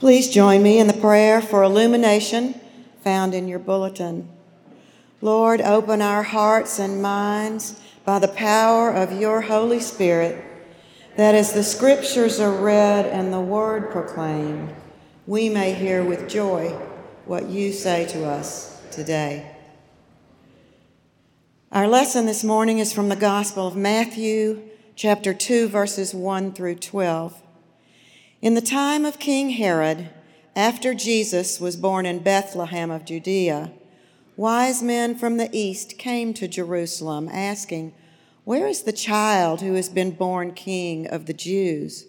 Please join me in the prayer for illumination found in your bulletin. Lord, open our hearts and minds by the power of your Holy Spirit, that as the scriptures are read and the word proclaimed, we may hear with joy what you say to us today. Our lesson this morning is from the Gospel of Matthew, chapter 2, verses 1 through 12. In the time of King Herod, after Jesus was born in Bethlehem of Judea, wise men from the east came to Jerusalem asking, Where is the child who has been born king of the Jews?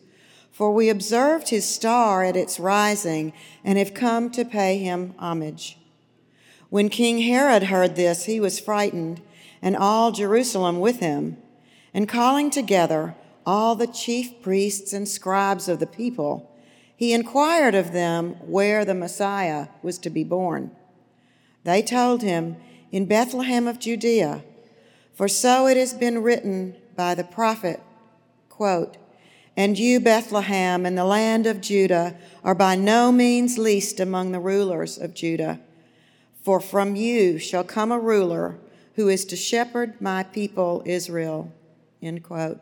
For we observed his star at its rising and have come to pay him homage. When King Herod heard this, he was frightened, and all Jerusalem with him. And calling together all the chief priests and scribes of the people, he inquired of them where the Messiah was to be born. They told him, In Bethlehem of Judea, for so it has been written by the prophet, quote, And you, Bethlehem, in the land of Judah, are by no means least among the rulers of Judah. For from you shall come a ruler who is to shepherd my people Israel. End quote.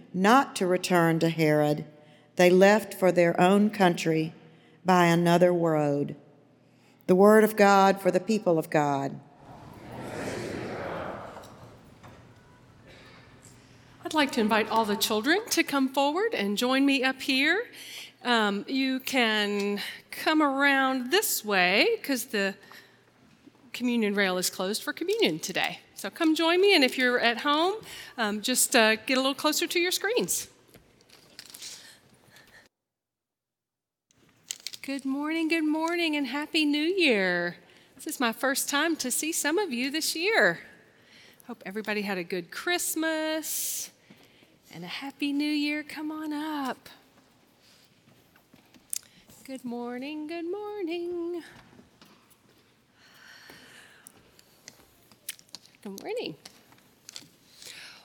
not to return to Herod, they left for their own country by another road. The word of God for the people of God. I'd like to invite all the children to come forward and join me up here. Um, you can come around this way because the communion rail is closed for communion today. So come join me, and if you're at home, um, just uh, get a little closer to your screens. Good morning, good morning, and Happy New Year. This is my first time to see some of you this year. Hope everybody had a good Christmas and a Happy New Year. Come on up. Good morning, good morning. Good morning.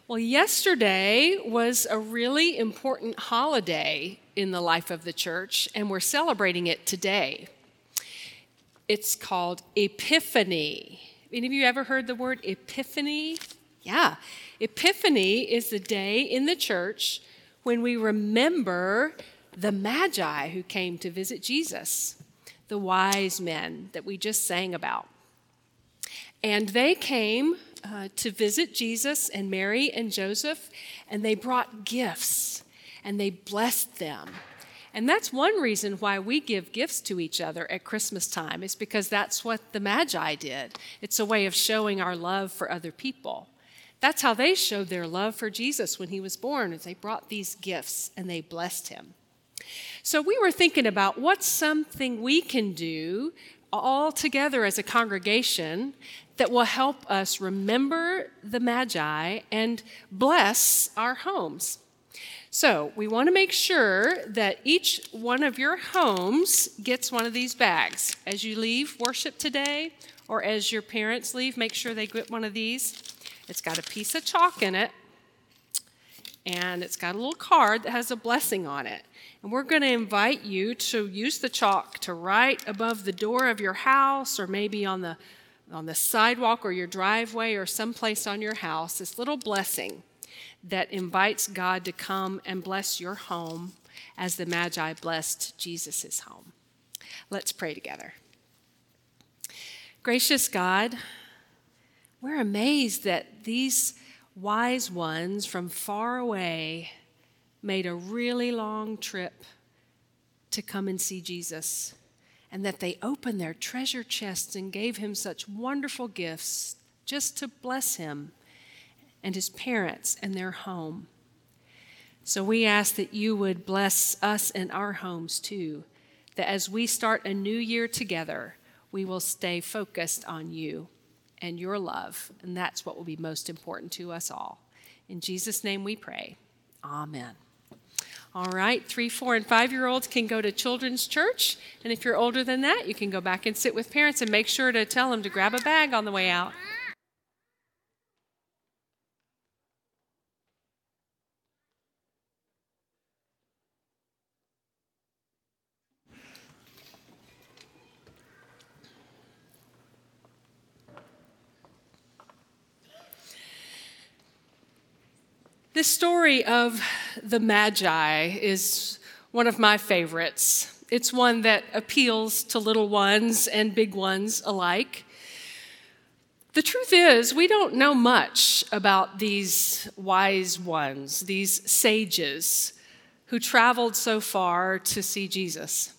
Well, yesterday was a really important holiday in the life of the church, and we're celebrating it today. It's called Epiphany. Any of you ever heard the word Epiphany? Yeah. Epiphany is the day in the church when we remember the Magi who came to visit Jesus, the wise men that we just sang about. And they came uh, to visit Jesus and Mary and Joseph, and they brought gifts and they blessed them. And that's one reason why we give gifts to each other at Christmas time, is because that's what the Magi did. It's a way of showing our love for other people. That's how they showed their love for Jesus when he was born, is they brought these gifts and they blessed him. So we were thinking about what's something we can do all together as a congregation that will help us remember the Magi and bless our homes. So, we want to make sure that each one of your homes gets one of these bags. As you leave worship today, or as your parents leave, make sure they get one of these. It's got a piece of chalk in it, and it's got a little card that has a blessing on it. And we're going to invite you to use the chalk to write above the door of your house or maybe on the on the sidewalk or your driveway or someplace on your house, this little blessing that invites God to come and bless your home as the Magi blessed Jesus' home. Let's pray together. Gracious God, we're amazed that these wise ones from far away made a really long trip to come and see Jesus, and that they opened their treasure chests and gave him such wonderful gifts just to bless him and his parents and their home. So we ask that you would bless us and our homes too, that as we start a new year together, we will stay focused on you and your love, and that's what will be most important to us all. In Jesus' name we pray. Amen. All right, three, four, and five year olds can go to children's church. And if you're older than that, you can go back and sit with parents and make sure to tell them to grab a bag on the way out. This story of the Magi is one of my favorites. It's one that appeals to little ones and big ones alike. The truth is, we don't know much about these wise ones, these sages who traveled so far to see Jesus.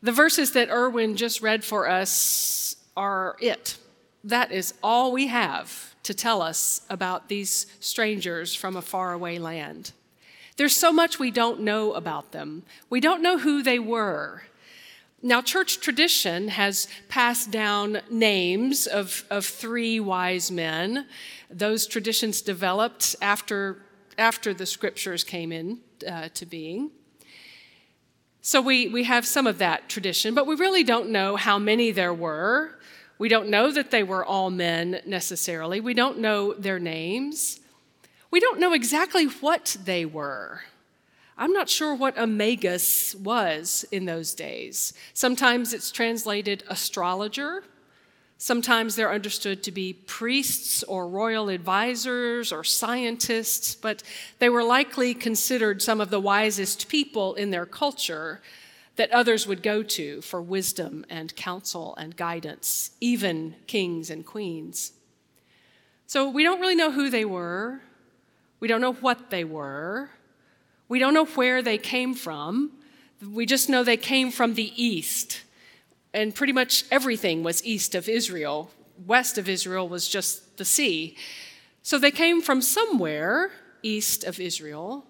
The verses that Erwin just read for us are it. That is all we have to tell us about these strangers from a faraway land. There's so much we don't know about them. We don't know who they were. Now, church tradition has passed down names of, of three wise men. Those traditions developed after, after the scriptures came in uh, to being. So we, we have some of that tradition, but we really don't know how many there were. We don't know that they were all men necessarily. We don't know their names. We don't know exactly what they were. I'm not sure what a magus was in those days. Sometimes it's translated astrologer. Sometimes they're understood to be priests or royal advisors or scientists, but they were likely considered some of the wisest people in their culture that others would go to for wisdom and counsel and guidance, even kings and queens. So we don't really know who they were. We don't know what they were. We don't know where they came from. We just know they came from the east. And pretty much everything was east of Israel. West of Israel was just the sea. So they came from somewhere east of Israel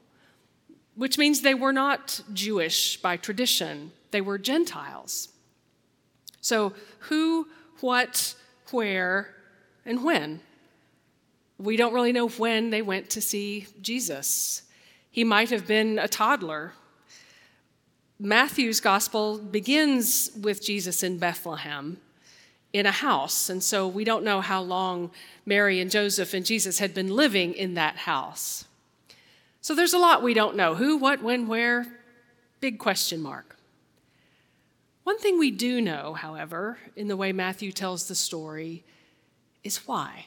which means they were not Jewish by tradition, they were Gentiles. So, who, what, where, and when? We don't really know when they went to see Jesus. He might have been a toddler. Matthew's gospel begins with Jesus in Bethlehem in a house, and so we don't know how long Mary and Joseph and Jesus had been living in that house. So there's a lot we don't know who, what, when, where, big question mark. One thing we do know, however, in the way Matthew tells the story, is why.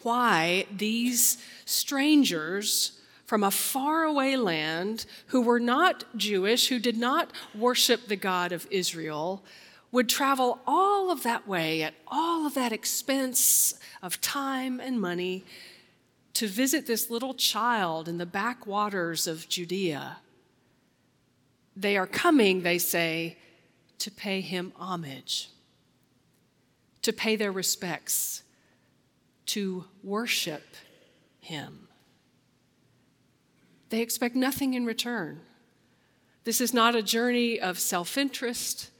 Why these strangers from a faraway land who were not Jewish, who did not worship the God of Israel, would travel all of that way at all of that expense of time and money to visit this little child in the backwaters of Judea. They are coming, they say, to pay him homage, to pay their respects, to worship him. They expect nothing in return. This is not a journey of self interest,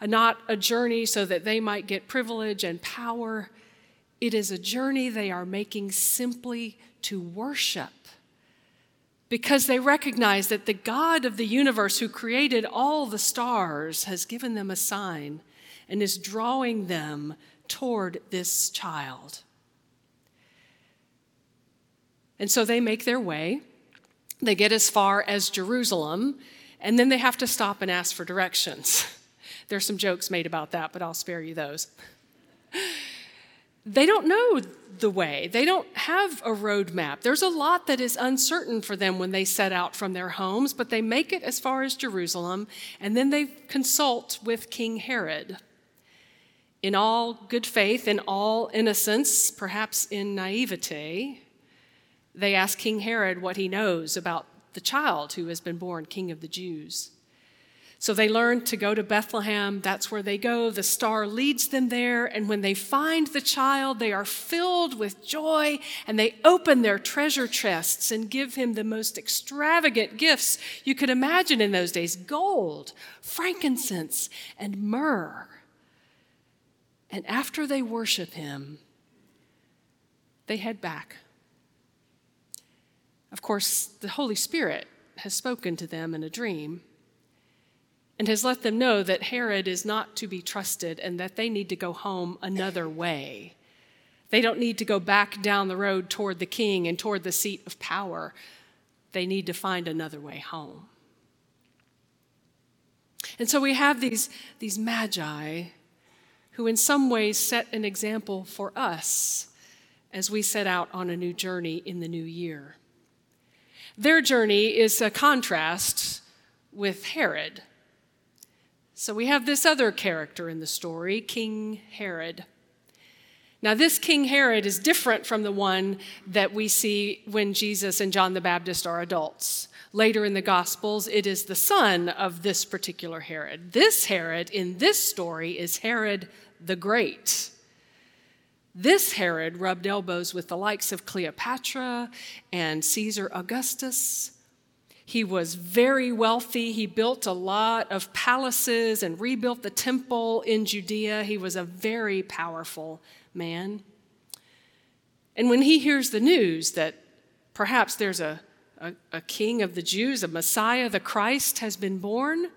not a journey so that they might get privilege and power. It is a journey they are making simply to worship because they recognize that the God of the universe, who created all the stars, has given them a sign and is drawing them toward this child. And so they make their way. They get as far as Jerusalem, and then they have to stop and ask for directions. There's some jokes made about that, but I'll spare you those. They don't know the way. They don't have a roadmap. There's a lot that is uncertain for them when they set out from their homes, but they make it as far as Jerusalem, and then they consult with King Herod. In all good faith, in all innocence, perhaps in naivete, they ask King Herod what he knows about the child who has been born king of the Jews. So they learn to go to Bethlehem. That's where they go. The star leads them there. And when they find the child, they are filled with joy and they open their treasure chests and give him the most extravagant gifts you could imagine in those days gold, frankincense, and myrrh. And after they worship him, they head back. Of course, the Holy Spirit has spoken to them in a dream and has let them know that Herod is not to be trusted and that they need to go home another way. They don't need to go back down the road toward the king and toward the seat of power. They need to find another way home. And so we have these, these magi who, in some ways, set an example for us as we set out on a new journey in the new year. Their journey is a contrast with Herod. So we have this other character in the story, King Herod. Now, this King Herod is different from the one that we see when Jesus and John the Baptist are adults. Later in the Gospels, it is the son of this particular Herod. This Herod in this story is Herod the Great. This Herod rubbed elbows with the likes of Cleopatra and Caesar Augustus he was very wealthy. He built a lot of palaces and rebuilt the temple in Judea. He was a very powerful man. And when he hears the news that perhaps there's a, a, a, king of the Jews, a Messiah, the Christ, has been born,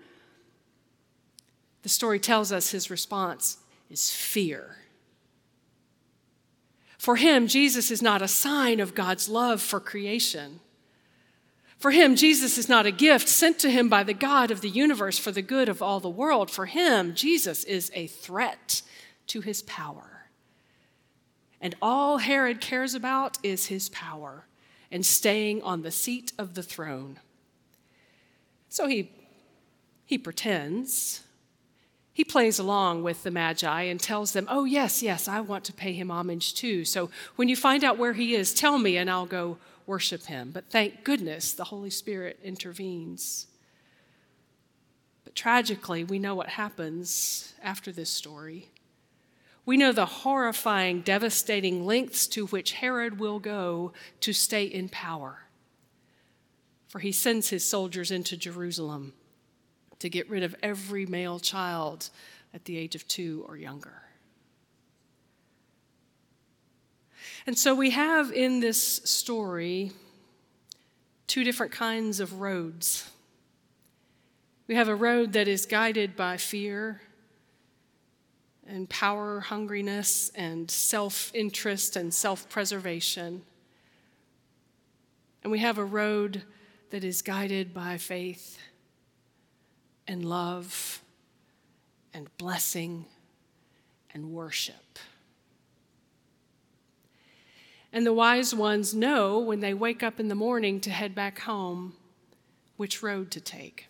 the story tells us his response is fear. For him, Jesus is not a sign of God's love for creation. For him, Jesus is not a gift sent to him by the God of the universe for the good of all the world. For him, Jesus is a threat to his power. And all Herod cares about is his power and staying on the seat of the throne. So he, he pretends. He plays along with the Magi and tells them, Oh, yes, yes, I want to pay him homage too. So when you find out where he is, tell me and I'll go worship him. But thank goodness the Holy Spirit intervenes. But tragically, we know what happens after this story. We know the horrifying, devastating lengths to which Herod will go to stay in power. For he sends his soldiers into Jerusalem to get rid of every male child at the age of two or younger. And so we have in this story two different kinds of roads. We have a road that is guided by fear and power hungriness and self interest and self preservation. And we have a road that is guided by faith and love and blessing and worship. And the wise ones know when they wake up in the morning to head back home which road to take.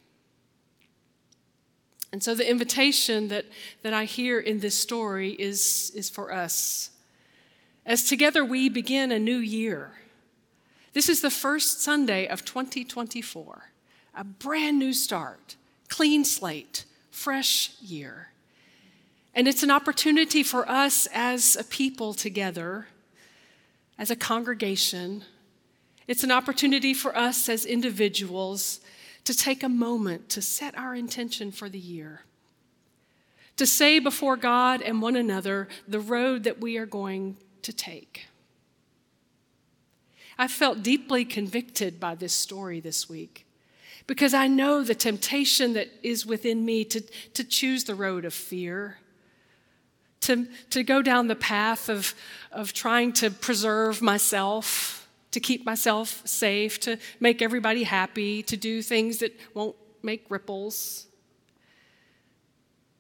And so the invitation that, that I hear in this story is, is for us. As together we begin a new year, this is the first Sunday of 2024, a brand new start, clean slate, fresh year. And it's an opportunity for us as a people together as a congregation, it's an opportunity for us as individuals to take a moment to set our intention for the year, to say before God and one another the road that we are going to take. I felt deeply convicted by this story this week because I know the temptation that is within me to, to choose the road of fear to, to go down the path of, of trying to preserve myself, to keep myself safe, to make everybody happy, to do things that won't make ripples.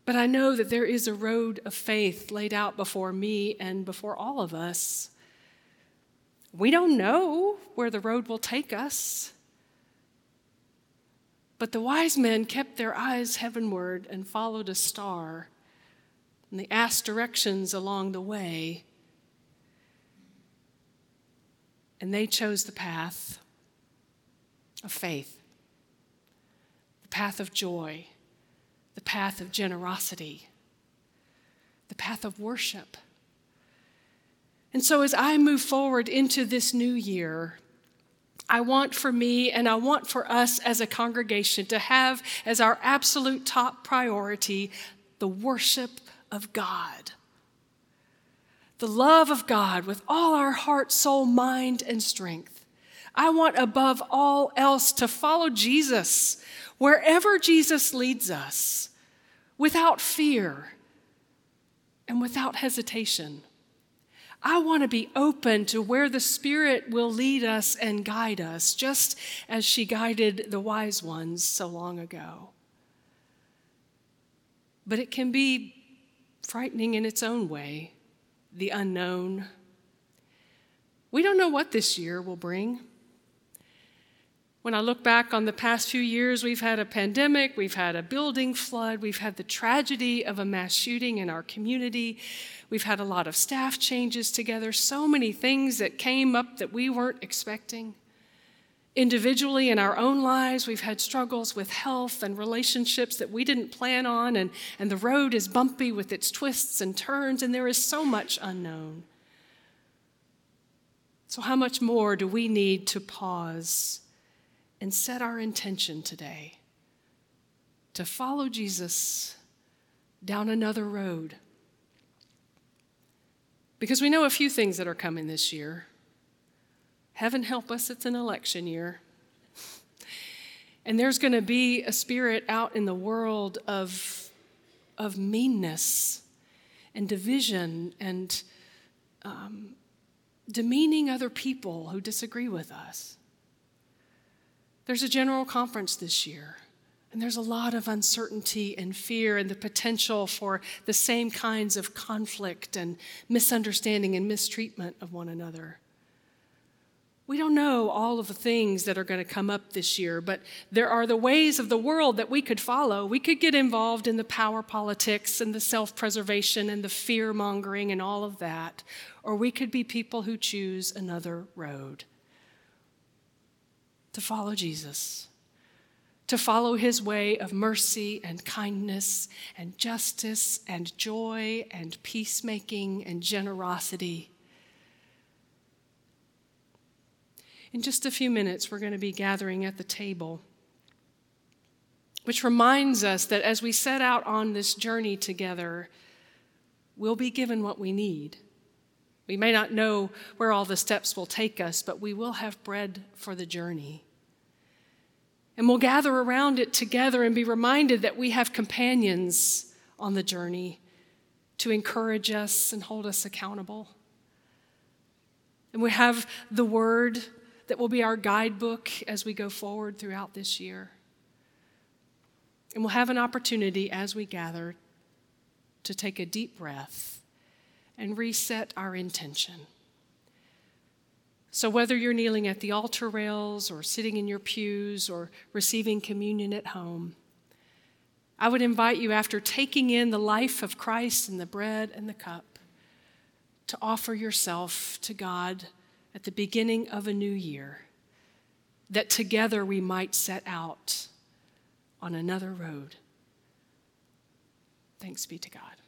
But I know that there is a road of faith laid out before me and before all of us. We don't know where the road will take us. But the wise men kept their eyes heavenward and followed a star, and they asked directions along the way. And they chose the path of faith, the path of joy, the path of generosity, the path of worship. And so, as I move forward into this new year, I want for me and I want for us as a congregation to have as our absolute top priority the worship of God. The love of God with all our heart, soul, mind, and strength. I want above all else to follow Jesus wherever Jesus leads us without fear and without hesitation. I want to be open to where the Spirit will lead us and guide us, just as she guided the wise ones so long ago. But it can be frightening in its own way, the unknown. We don't know what this year will bring. When I look back on the past few years, we've had a pandemic, we've had a building flood, we've had the tragedy of a mass shooting in our community, we've had a lot of staff changes together, so many things that came up that we weren't expecting. Individually, in our own lives, we've had struggles with health and relationships that we didn't plan on, and, and the road is bumpy with its twists and turns, and there is so much unknown. So, how much more do we need to pause? and set our intention today to follow Jesus down another road. Because we know a few things that are coming this year. Heaven help us, it's an election year. And there's going to be a spirit out in the world of, of meanness and division and um, demeaning other people who disagree with us. There's a general conference this year, and there's a lot of uncertainty and fear and the potential for the same kinds of conflict and misunderstanding and mistreatment of one another. We don't know all of the things that are going to come up this year, but there are the ways of the world that we could follow. We could get involved in the power politics and the self preservation and the fear mongering and all of that, or we could be people who choose another road to follow Jesus, to follow his way of mercy and kindness and justice and joy and peacemaking and generosity. In just a few minutes, we're going to be gathering at the table, which reminds us that as we set out on this journey together, we'll be given what we need. We may not know where all the steps will take us, but we will have bread for the journey. And we'll gather around it together and be reminded that we have companions on the journey to encourage us and hold us accountable. And we have the Word that will be our guidebook as we go forward throughout this year. And we'll have an opportunity as we gather to take a deep breath and reset our intention. So, whether you're kneeling at the altar rails or sitting in your pews or receiving communion at home, I would invite you, after taking in the life of Christ and the bread and the cup, to offer yourself to God at the beginning of a new year, that together we might set out on another road. Thanks be to God.